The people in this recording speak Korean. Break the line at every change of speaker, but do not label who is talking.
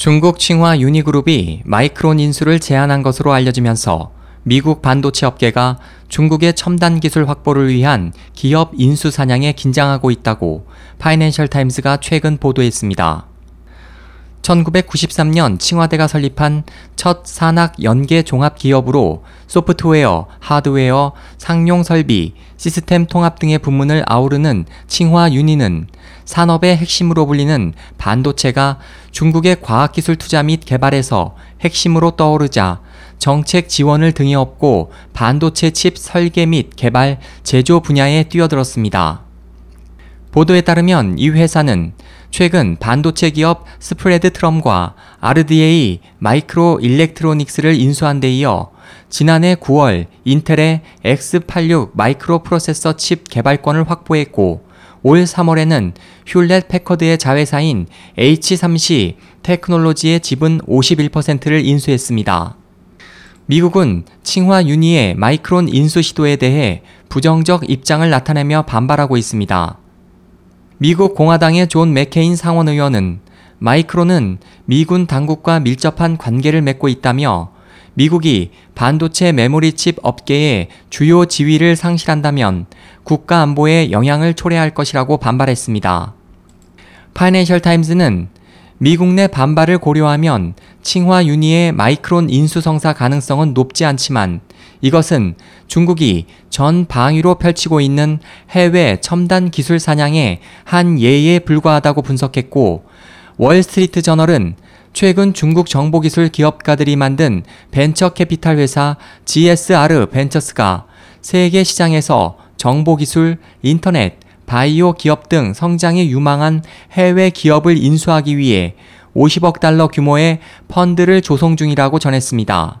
중국 칭화 유니그룹이 마이크론 인수를 제안한 것으로 알려지면서 미국 반도체 업계가 중국의 첨단 기술 확보를 위한 기업 인수 사냥에 긴장하고 있다고 파이낸셜 타임스가 최근 보도했습니다. 1993년 칭화대가 설립한 첫 산학 연계 종합 기업으로 소프트웨어, 하드웨어, 상용 설비, 시스템 통합 등의 부문을 아우르는 칭화 유니는 산업의 핵심으로 불리는 반도체가 중국의 과학기술 투자 및 개발에서 핵심으로 떠오르자 정책 지원을 등에 업고 반도체 칩 설계 및 개발, 제조 분야에 뛰어들었습니다. 보도에 따르면 이 회사는 최근 반도체 기업 스프레드트럼과 RDA 마이크로 일렉트로닉스를 인수한 데 이어 지난해 9월 인텔의 X86 마이크로 프로세서 칩 개발권을 확보했고 올 3월에는 휴렛 패커드의 자회사인 H3C 테크놀로지의 지분 51%를 인수했습니다. 미국은 칭화 유니의 마이크론 인수 시도에 대해 부정적 입장을 나타내며 반발하고 있습니다. 미국 공화당의 존 맥케인 상원 의원은 마이크론은 미군 당국과 밀접한 관계를 맺고 있다며 미국이 반도체 메모리 칩 업계의 주요 지위를 상실한다면 국가 안보에 영향을 초래할 것이라고 반발했습니다. 파이낸셜 타임즈는 미국 내 반발을 고려하면 칭화 유니의 마이크론 인수성사 가능성은 높지 않지만 이것은 중국이 전 방위로 펼치고 있는 해외 첨단 기술 사냥의 한 예에 불과하다고 분석했고 월스트리트 저널은 최근 중국 정보기술 기업가들이 만든 벤처 캐피탈 회사 GSR 벤처스가 세계 시장에서 정보기술, 인터넷, 바이오 기업 등 성장이 유망한 해외 기업을 인수하기 위해 50억 달러 규모의 펀드를 조성 중이라고 전했습니다.